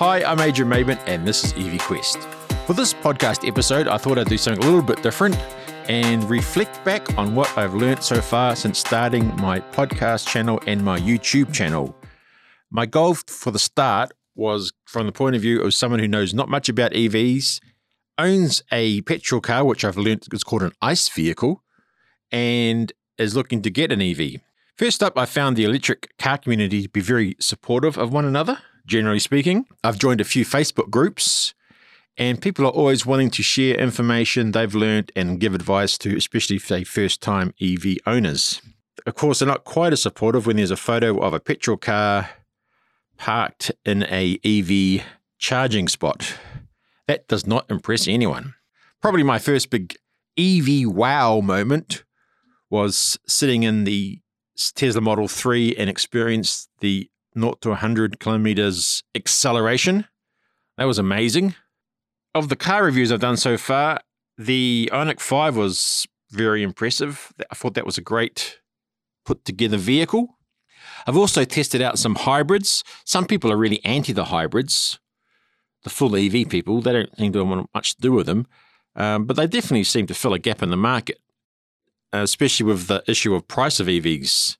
Hi, I'm Adrian Maidment, and this is EV Quest. For this podcast episode, I thought I'd do something a little bit different and reflect back on what I've learned so far since starting my podcast channel and my YouTube channel. My goal for the start was from the point of view of someone who knows not much about EVs, owns a petrol car, which I've learned is called an ICE vehicle, and is looking to get an EV. First up, I found the electric car community to be very supportive of one another, generally speaking. I've joined a few Facebook groups, and people are always wanting to share information they've learned and give advice to, especially say first time EV owners. Of course, they're not quite as supportive when there's a photo of a petrol car parked in a EV charging spot. That does not impress anyone. Probably my first big EV wow moment was sitting in the Tesla Model 3 and experienced the 0 to 100 kilometers acceleration. That was amazing. Of the car reviews I've done so far, the Ioniq 5 was very impressive. I thought that was a great put together vehicle. I've also tested out some hybrids. Some people are really anti the hybrids, the full EV people. They don't seem to want much to do with them, um, but they definitely seem to fill a gap in the market, especially with the issue of price of EVs.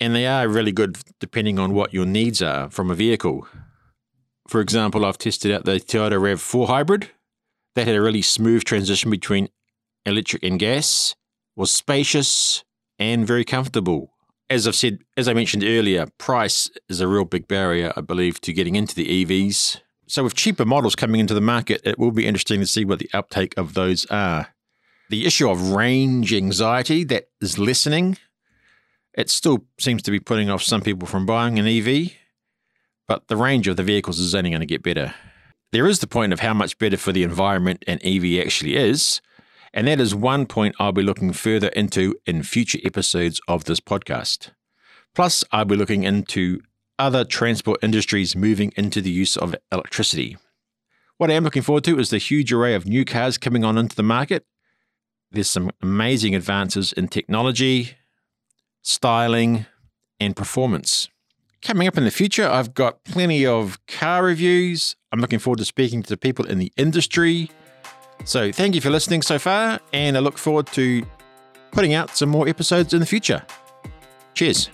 And they are really good depending on what your needs are from a vehicle. For example, I've tested out the Toyota RAV4 hybrid. That had a really smooth transition between electric and gas, was spacious and very comfortable as I've said, as I mentioned earlier, price is a real big barrier, I believe, to getting into the EVs. So, with cheaper models coming into the market, it will be interesting to see what the uptake of those are. The issue of range anxiety that is lessening, it still seems to be putting off some people from buying an EV, but the range of the vehicles is only going to get better. There is the point of how much better for the environment an EV actually is, and that is one point I'll be looking further into in future episodes of this podcast. Plus, I'll be looking into other transport industries moving into the use of electricity. What I am looking forward to is the huge array of new cars coming on into the market. There's some amazing advances in technology, styling, and performance. Coming up in the future, I've got plenty of car reviews. I'm looking forward to speaking to people in the industry so thank you for listening so far, and I look forward to putting out some more episodes in the future. Cheers.